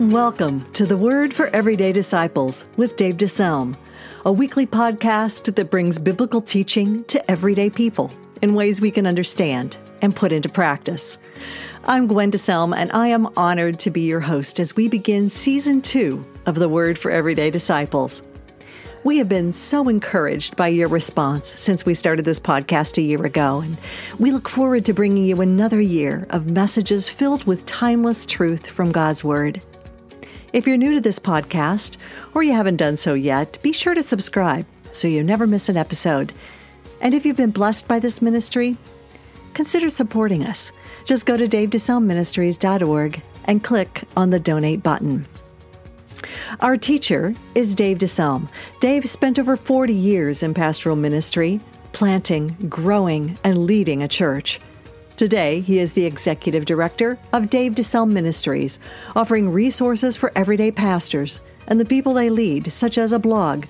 Welcome to the Word for Everyday Disciples with Dave DeSelm, a weekly podcast that brings biblical teaching to everyday people in ways we can understand and put into practice. I'm Gwen DeSelm, and I am honored to be your host as we begin season two of the Word for Everyday Disciples. We have been so encouraged by your response since we started this podcast a year ago, and we look forward to bringing you another year of messages filled with timeless truth from God's Word. If you're new to this podcast, or you haven't done so yet, be sure to subscribe so you never miss an episode. And if you've been blessed by this ministry, consider supporting us. Just go to davedeselmministries.org and click on the donate button. Our teacher is Dave DeSelm. Dave spent over 40 years in pastoral ministry, planting, growing, and leading a church. Today, he is the executive director of Dave DeSelm Ministries, offering resources for everyday pastors and the people they lead, such as a blog,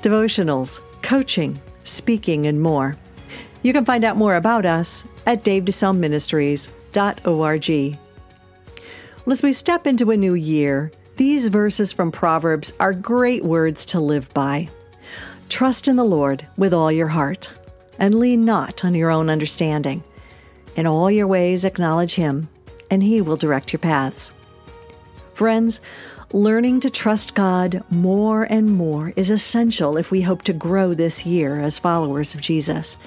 devotionals, coaching, speaking, and more. You can find out more about us at davedeselmministries.org. Well, as we step into a new year, these verses from Proverbs are great words to live by. Trust in the Lord with all your heart, and lean not on your own understanding. In all your ways, acknowledge Him, and He will direct your paths. Friends, learning to trust God more and more is essential if we hope to grow this year as followers of Jesus.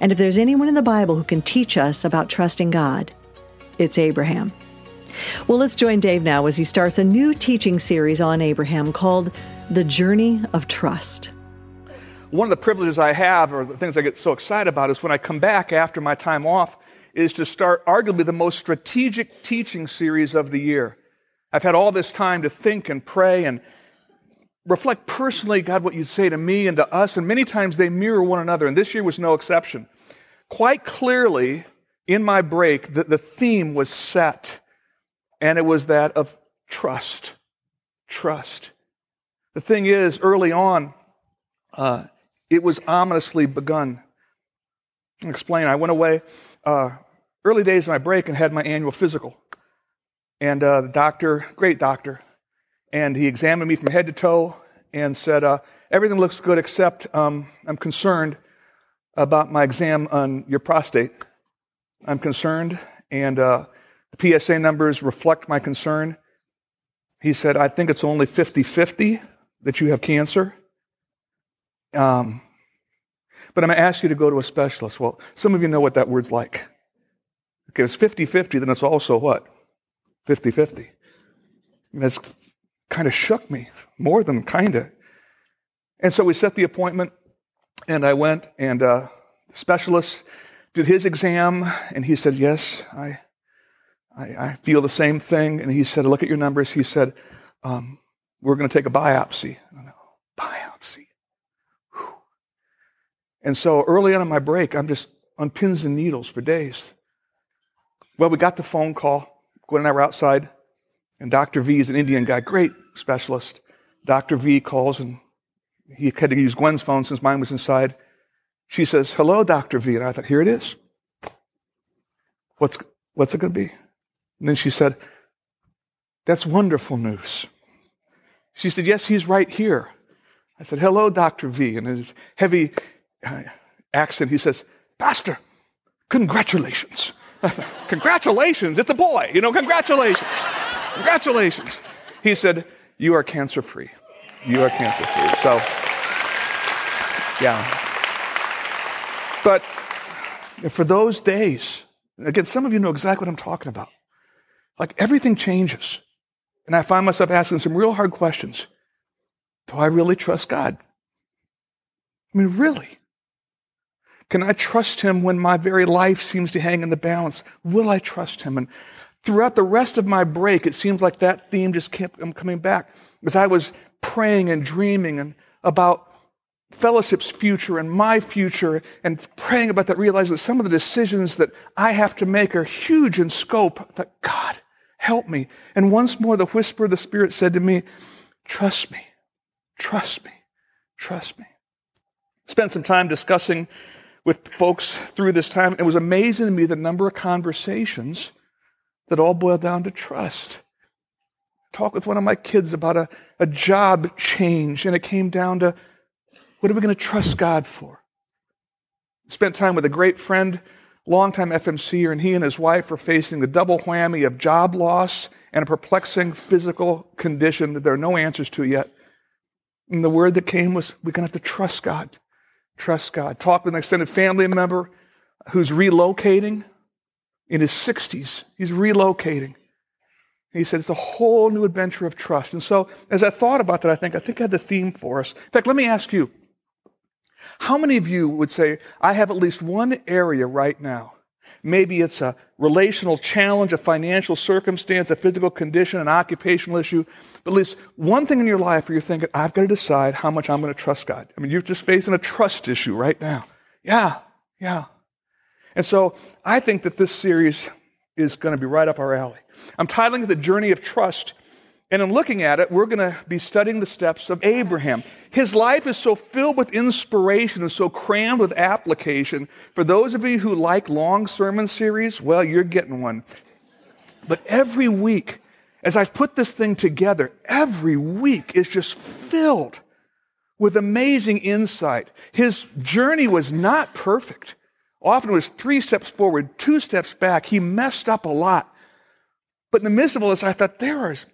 And if there's anyone in the Bible who can teach us about trusting God, it's Abraham. Well, let's join Dave now as he starts a new teaching series on Abraham called The Journey of Trust. One of the privileges I have, or the things I get so excited about, is when I come back after my time off, is to start arguably the most strategic teaching series of the year. I've had all this time to think and pray and reflect personally, God, what you'd say to me and to us, and many times they mirror one another, and this year was no exception. Quite clearly, in my break, the, the theme was set and it was that of trust. Trust. The thing is, early on, uh, it was ominously begun. I'll explain. I went away uh, early days of my break and had my annual physical. And uh, the doctor, great doctor, and he examined me from head to toe and said, uh, Everything looks good except um, I'm concerned about my exam on your prostate. I'm concerned, and uh, the PSA numbers reflect my concern. He said, I think it's only 50 50 that you have cancer. Um, but I'm going to ask you to go to a specialist. Well, some of you know what that word's like. Okay, it's 50 50, then it's also what? 50 50. That's kind of shook me, more than kind of. And so we set the appointment, and I went, and uh, the specialist did his exam, and he said, Yes, I, I, I feel the same thing. And he said, Look at your numbers. He said, um, We're going to take a biopsy. biopsy. Whew. And so early on in my break, I'm just on pins and needles for days. Well, we got the phone call. Gwen and I were outside, and Dr. V is an Indian guy, great specialist. Dr. V calls, and he had to use Gwen's phone since mine was inside. She says, Hello, Dr. V. And I thought, Here it is. What's, what's it going to be? And then she said, That's wonderful news. She said, Yes, he's right here. I said, Hello, Dr. V. And in his heavy uh, accent, he says, Pastor, congratulations. congratulations. It's a boy, you know, congratulations. congratulations. He said, You are cancer free. You are cancer free. So, yeah. But for those days, again, some of you know exactly what I'm talking about. Like everything changes. And I find myself asking some real hard questions. Do I really trust God? I mean, really? Can I trust Him when my very life seems to hang in the balance? Will I trust Him? And throughout the rest of my break, it seems like that theme just kept coming back as I was praying and dreaming and about fellowship's future and my future and praying about that, realizing that some of the decisions that I have to make are huge in scope. That God, Help me. And once more, the whisper of the Spirit said to me, Trust me, trust me, trust me. Spent some time discussing with folks through this time. It was amazing to me the number of conversations that all boiled down to trust. talk with one of my kids about a, a job change, and it came down to what are we going to trust God for? Spent time with a great friend, longtime FMCer, and he and his wife were facing the double whammy of job loss and a perplexing physical condition that there are no answers to yet. And the word that came was, we're going to have to trust God. Trust God. Talk with an extended family member who's relocating in his 60s. He's relocating. He said it's a whole new adventure of trust. And so, as I thought about that, I think I think I had the theme for us. In fact, let me ask you: How many of you would say I have at least one area right now? Maybe it's a relational challenge, a financial circumstance, a physical condition, an occupational issue. But at least one thing in your life where you're thinking, I've got to decide how much I'm going to trust God. I mean, you're just facing a trust issue right now. Yeah, yeah. And so I think that this series is going to be right up our alley. I'm titling it The Journey of Trust. And in looking at it, we're going to be studying the steps of Abraham. His life is so filled with inspiration and so crammed with application. For those of you who like long sermon series, well, you're getting one. But every week, as I've put this thing together, every week is just filled with amazing insight. His journey was not perfect. Often it was three steps forward, two steps back. He messed up a lot. But in the midst of all this, I thought there is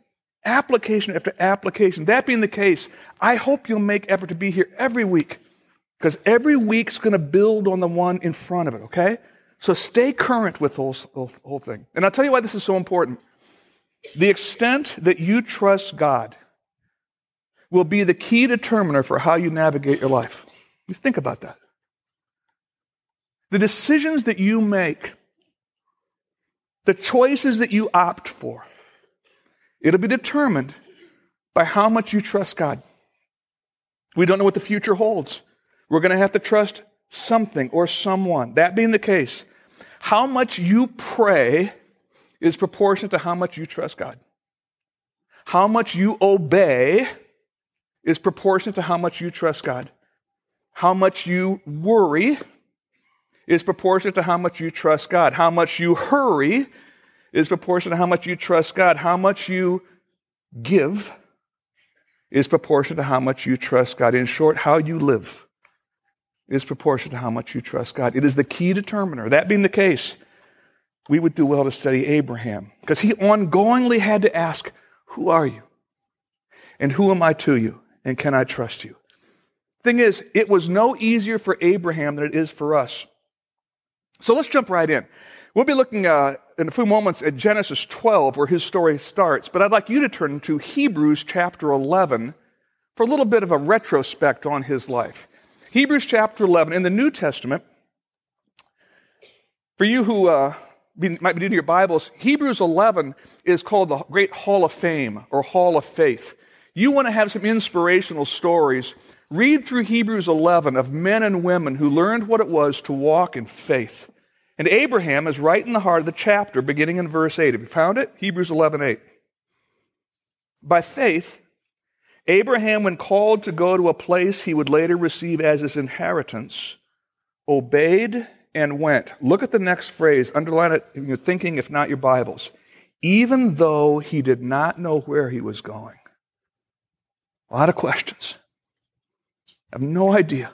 application after application. That being the case, I hope you'll make effort to be here every week because every week's going to build on the one in front of it, okay? So stay current with the whole, whole, thing. And I'll tell you why this is so important. The extent that you trust God will be the key determiner for how you navigate your life. Just think about that. The decisions that you make, the choices that you opt for, it'll be determined by how much you trust God. We don't know what the future holds. We're going to have to trust something or someone. That being the case, how much you pray is proportionate to how much you trust God. How much you obey is proportionate to how much you trust God. How much you worry is proportionate to how much you trust God. How much you hurry is proportionate to how much you trust God. How much you give is proportionate to how much you trust God. In short, how you live is proportionate to how much you trust God. It is the key determiner. That being the case, we would do well to study Abraham because he ongoingly had to ask, Who are you? And who am I to you? And can I trust you? Thing is, it was no easier for Abraham than it is for us. So let's jump right in. We'll be looking uh, in a few moments at Genesis 12, where his story starts, but I'd like you to turn to Hebrews chapter 11 for a little bit of a retrospect on his life. Hebrews chapter 11 in the New Testament, for you who uh, be, might be new to your Bibles, Hebrews 11 is called the Great Hall of Fame or Hall of Faith. You want to have some inspirational stories Read through Hebrews 11 of men and women who learned what it was to walk in faith. And Abraham is right in the heart of the chapter, beginning in verse 8. Have you found it? Hebrews 11 8. By faith, Abraham, when called to go to a place he would later receive as his inheritance, obeyed and went. Look at the next phrase, underline it in your thinking, if not your Bibles. Even though he did not know where he was going. A lot of questions. I have no idea.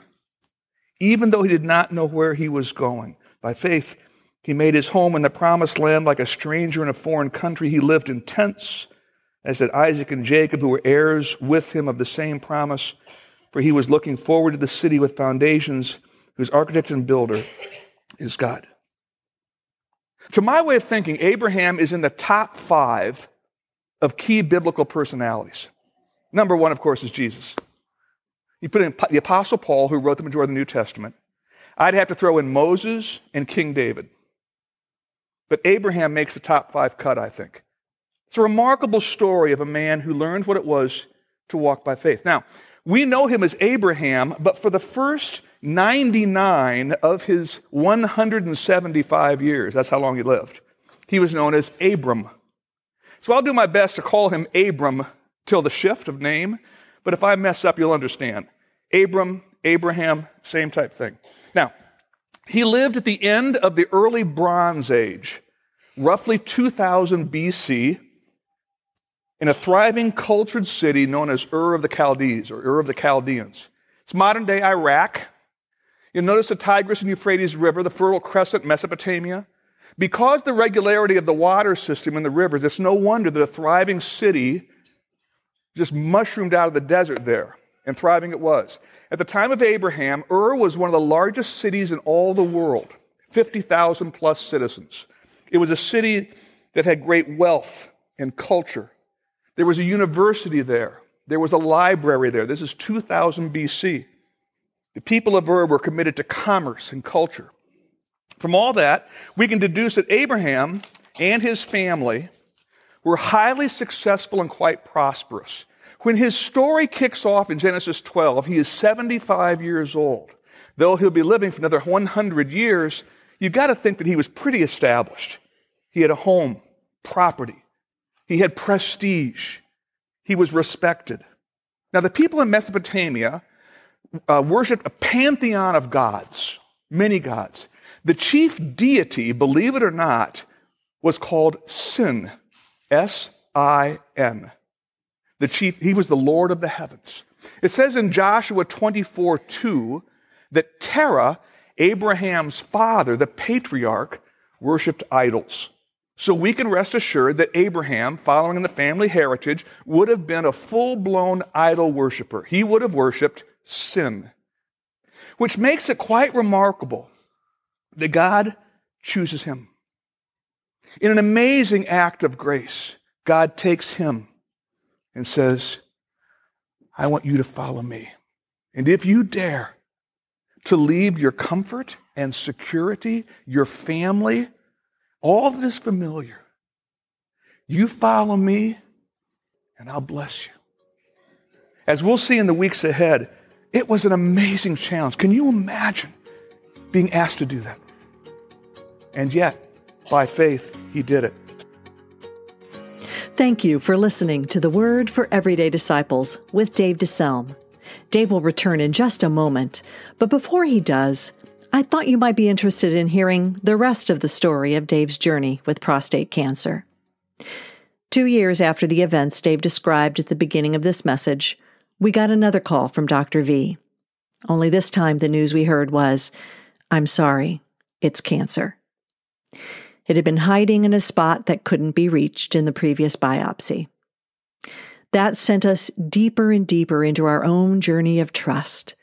Even though he did not know where he was going, by faith, he made his home in the promised land like a stranger in a foreign country. He lived in tents, as did Isaac and Jacob, who were heirs with him of the same promise. For he was looking forward to the city with foundations, whose architect and builder is God. To my way of thinking, Abraham is in the top five of key biblical personalities. Number one, of course, is Jesus. You put in the Apostle Paul, who wrote the majority of the New Testament. I'd have to throw in Moses and King David. But Abraham makes the top five cut, I think. It's a remarkable story of a man who learned what it was to walk by faith. Now, we know him as Abraham, but for the first 99 of his 175 years, that's how long he lived, he was known as Abram. So I'll do my best to call him Abram till the shift of name, but if I mess up, you'll understand. Abram, Abraham, same type thing. Now, he lived at the end of the early Bronze Age, roughly 2000 BC. in a thriving, cultured city known as Ur of the Chaldees or Ur of the Chaldeans. It's modern day Iraq. You'll notice the Tigris and Euphrates River, the Fertile Crescent, Mesopotamia. Because the regularity of the water system in the rivers, it's no wonder that a thriving city just mushroomed out of the desert there, and thriving it was. At the time of Abraham, Ur was one of the largest cities in all the world, 50,000 plus citizens. It was a city that had great wealth and culture. There was a university there. There was a library there. This is 2000 BC. The people of Ur were committed to commerce and culture. From all that, we can deduce that Abraham and his family were highly successful and quite prosperous. When his story kicks off in Genesis 12, he is 75 years old. Though he'll be living for another 100 years, you've got to think that he was pretty established. He had a home, property, he had prestige. He was respected. Now, the people in Mesopotamia uh, worshiped a pantheon of gods, many gods. The chief deity, believe it or not, was called Sin. S I N. The chief, he was the Lord of the heavens. It says in Joshua 24 2 that Terah, Abraham's father, the patriarch, worshiped idols. So we can rest assured that Abraham, following in the family heritage, would have been a full blown idol worshiper. He would have worshiped sin. Which makes it quite remarkable that God chooses him. In an amazing act of grace, God takes him and says, I want you to follow me. And if you dare to leave your comfort and security, your family, all that is familiar. You follow me, and I'll bless you. As we'll see in the weeks ahead, it was an amazing challenge. Can you imagine being asked to do that? And yet, by faith, he did it. Thank you for listening to the Word for Everyday Disciples with Dave DeSelm. Dave will return in just a moment, but before he does, I thought you might be interested in hearing the rest of the story of Dave's journey with prostate cancer. Two years after the events Dave described at the beginning of this message, we got another call from Dr. V. Only this time the news we heard was, I'm sorry, it's cancer. It had been hiding in a spot that couldn't be reached in the previous biopsy. That sent us deeper and deeper into our own journey of trust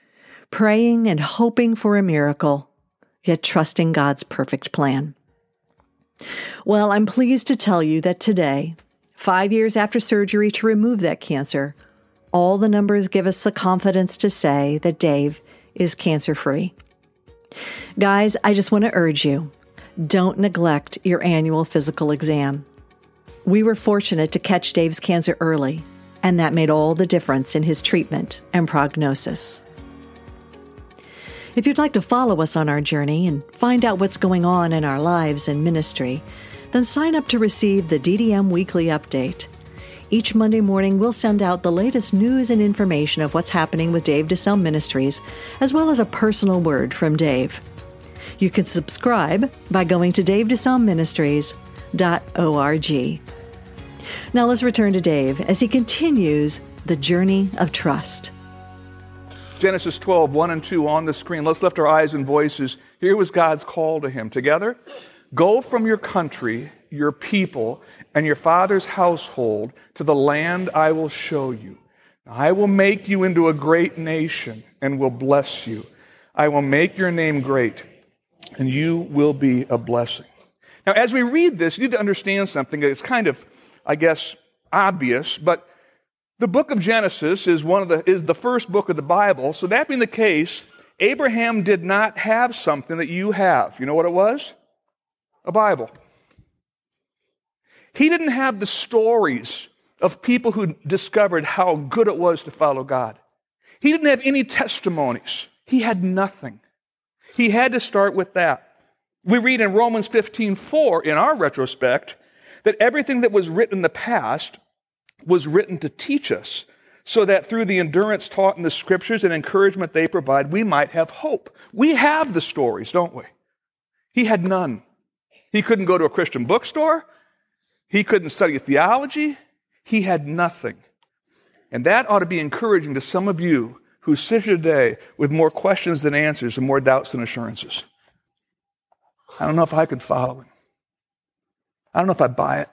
praying and hoping for a miracle, yet trusting God's perfect plan. Well, I'm pleased to tell you that today, five years after surgery to remove that cancer, all the numbers give us the confidence to say that Dave is cancer free. Guys, I just want to urge you don't neglect your annual physical exam. We were fortunate to catch Dave's cancer early, and that made all the difference in his treatment and prognosis. If you'd like to follow us on our journey and find out what's going on in our lives and ministry, then sign up to receive the DDM Weekly Update. Each Monday morning, we'll send out the latest news and information of what's happening with Dave DeSelm Ministries, as well as a personal word from Dave. You can subscribe by going to davedeselmministries.org. Now let's return to Dave as he continues the journey of trust. Genesis 12, 1 and 2 on the screen. Let's lift our eyes and voices. Here was God's call to him. Together, go from your country, your people, and your father's household to the land I will show you. I will make you into a great nation and will bless you. I will make your name great, and you will be a blessing. Now, as we read this, you need to understand something that's kind of, I guess, obvious, but the book of Genesis is one of the is the first book of the Bible. So that being the case, Abraham did not have something that you have. You know what it was? A Bible. He didn't have the stories of people who discovered how good it was to follow God. He didn't have any testimonies. He had nothing. He had to start with that. We read in Romans 15 4 in our retrospect that everything that was written in the past was written to teach us so that through the endurance taught in the scriptures and encouragement they provide, we might have hope. We have the stories, don't we? He had none. He couldn't go to a Christian bookstore. He couldn't study theology. He had nothing. And that ought to be encouraging to some of you who sit here today with more questions than answers and more doubts than assurances. I don't know if I can follow it. I don't know if I buy it.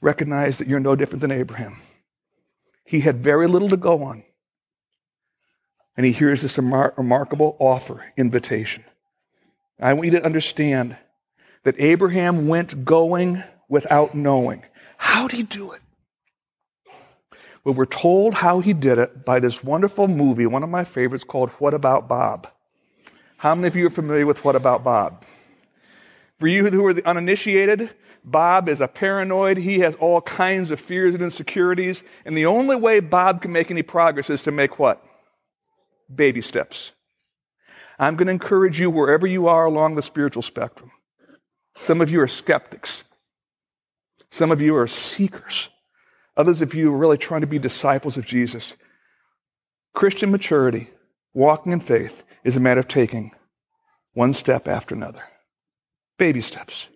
Recognize that you're no different than Abraham. He had very little to go on. And he hears this remarkable offer, invitation. I want you to understand that Abraham went going without knowing. How did he do it? Well, we're told how he did it by this wonderful movie, one of my favorites called What About Bob? How many of you are familiar with What About Bob? For you who are the uninitiated, Bob is a paranoid. He has all kinds of fears and insecurities. And the only way Bob can make any progress is to make what? Baby steps. I'm going to encourage you wherever you are along the spiritual spectrum. Some of you are skeptics. Some of you are seekers. Others of you are really trying to be disciples of Jesus. Christian maturity, walking in faith, is a matter of taking one step after another. Baby steps.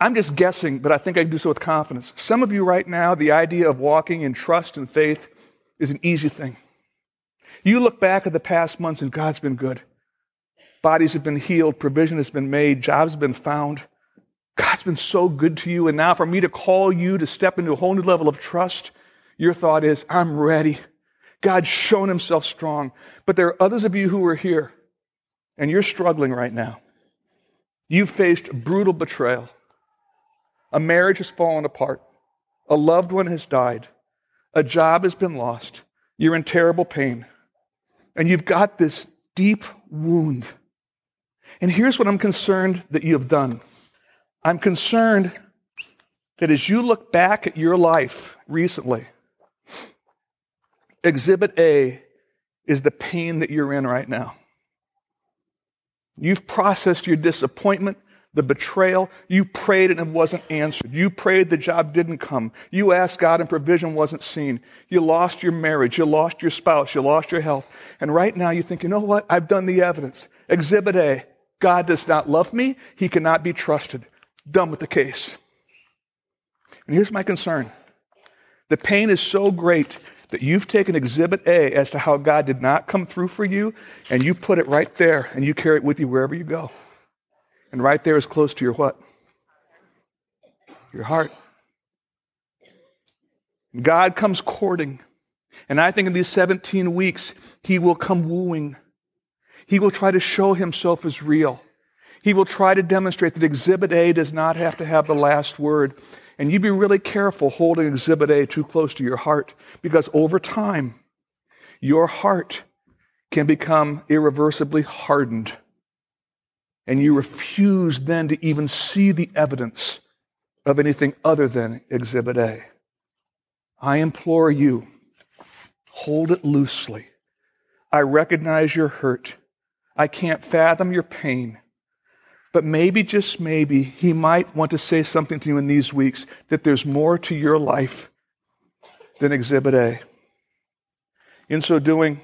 I'm just guessing, but I think I can do so with confidence. Some of you right now, the idea of walking in trust and faith is an easy thing. You look back at the past months and God's been good. Bodies have been healed, provision has been made, jobs have been found. God's been so good to you. And now for me to call you to step into a whole new level of trust, your thought is, I'm ready. God's shown himself strong. But there are others of you who are here and you're struggling right now. You've faced brutal betrayal. A marriage has fallen apart. A loved one has died. A job has been lost. You're in terrible pain. And you've got this deep wound. And here's what I'm concerned that you have done I'm concerned that as you look back at your life recently, exhibit A is the pain that you're in right now. You've processed your disappointment, the betrayal. You prayed and it wasn't answered. You prayed, the job didn't come. You asked God and provision wasn't seen. You lost your marriage. You lost your spouse. You lost your health. And right now you think, you know what? I've done the evidence. Exhibit A God does not love me. He cannot be trusted. Done with the case. And here's my concern the pain is so great that you've taken exhibit A as to how God did not come through for you, and you put it right there, and you carry it with you wherever you go. And right there is close to your what? Your heart. God comes courting. And I think in these 17 weeks, He will come wooing. He will try to show Himself as real. He will try to demonstrate that Exhibit A does not have to have the last word. And you be really careful holding Exhibit A too close to your heart because over time, your heart can become irreversibly hardened. And you refuse then to even see the evidence of anything other than Exhibit A. I implore you, hold it loosely. I recognize your hurt. I can't fathom your pain. But maybe, just maybe, he might want to say something to you in these weeks that there's more to your life than Exhibit A. In so doing,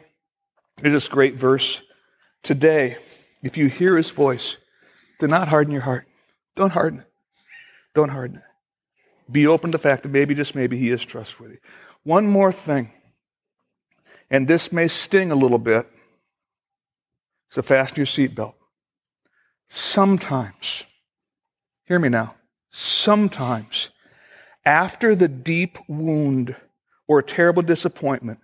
there's this great verse. Today, if you hear his voice, do not harden your heart. Don't harden it. Don't harden it. Be open to the fact that maybe, just maybe, he is trustworthy. One more thing, and this may sting a little bit, so fasten your seatbelt. Sometimes, hear me now, sometimes after the deep wound or terrible disappointment,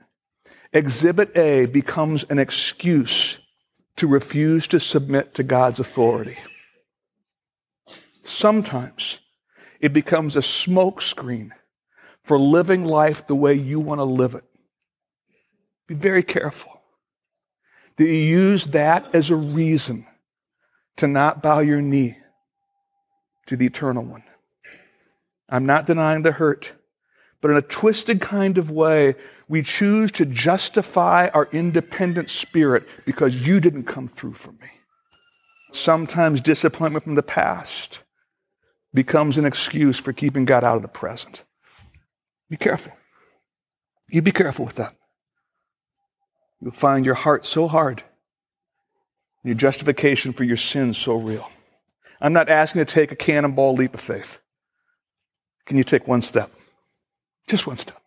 Exhibit A becomes an excuse to refuse to submit to God's authority. Sometimes it becomes a smokescreen for living life the way you want to live it. Be very careful that you use that as a reason to not bow your knee to the eternal one. I'm not denying the hurt, but in a twisted kind of way, we choose to justify our independent spirit because you didn't come through for me. Sometimes disappointment from the past becomes an excuse for keeping God out of the present. Be careful. You be careful with that. You'll find your heart so hard your justification for your sins so real. I'm not asking you to take a cannonball leap of faith. Can you take one step? Just one step.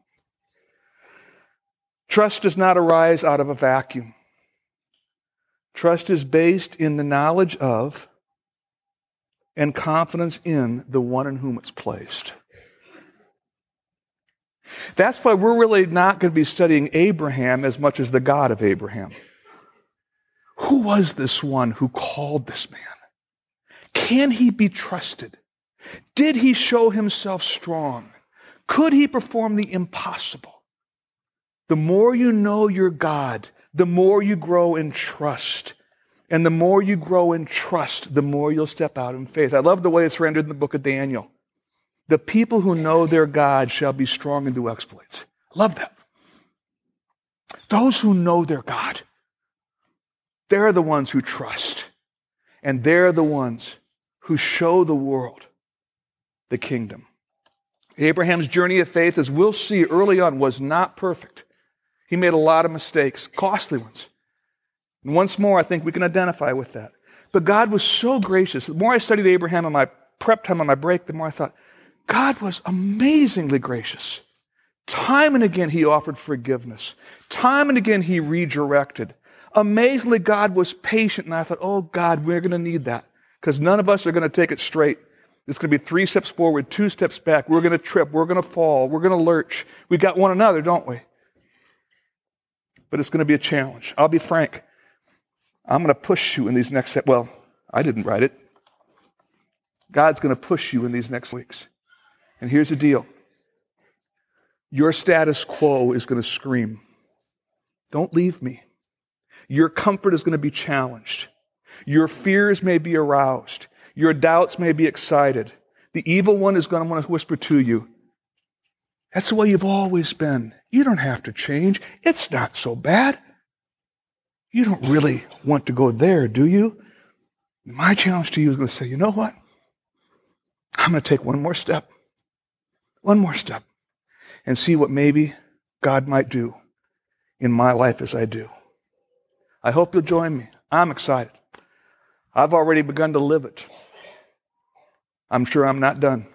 Trust does not arise out of a vacuum. Trust is based in the knowledge of and confidence in the one in whom it's placed. That's why we're really not going to be studying Abraham as much as the God of Abraham. Who was this one who called this man? Can he be trusted? Did he show himself strong? Could he perform the impossible? The more you know your God, the more you grow in trust. And the more you grow in trust, the more you'll step out in faith. I love the way it's rendered in the book of Daniel. The people who know their God shall be strong and do exploits. Love that. Those who know their God, they're the ones who trust. And they're the ones who show the world the kingdom. Abraham's journey of faith, as we'll see early on, was not perfect. He made a lot of mistakes, costly ones. And once more, I think we can identify with that. But God was so gracious. The more I studied Abraham in my prep time on my break, the more I thought, God was amazingly gracious. Time and again, he offered forgiveness. Time and again, he redirected. Amazingly, God was patient. And I thought, oh, God, we're going to need that because none of us are going to take it straight. It's going to be three steps forward, two steps back. We're going to trip. We're going to fall. We're going to lurch. We got one another, don't we? But it's going to be a challenge. I'll be frank. I'm going to push you in these next. Well, I didn't write it. God's going to push you in these next weeks. And here's the deal your status quo is going to scream, Don't leave me. Your comfort is going to be challenged. Your fears may be aroused. Your doubts may be excited. The evil one is going to want to whisper to you, That's the way you've always been. You don't have to change. It's not so bad. You don't really want to go there, do you? My challenge to you is going to say, You know what? I'm going to take one more step one more step and see what maybe God might do in my life as I do. I hope you'll join me. I'm excited. I've already begun to live it. I'm sure I'm not done.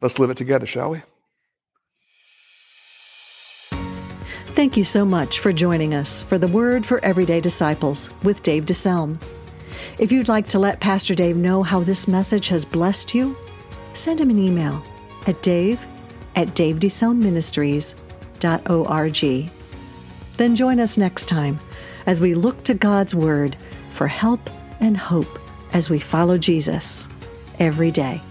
Let's live it together, shall we? Thank you so much for joining us for the Word for Everyday Disciples with Dave DeSelm. If you'd like to let Pastor Dave know how this message has blessed you, send him an email at dave at davedeselmministries.org. Then join us next time as we look to God's Word for help and hope as we follow Jesus every day.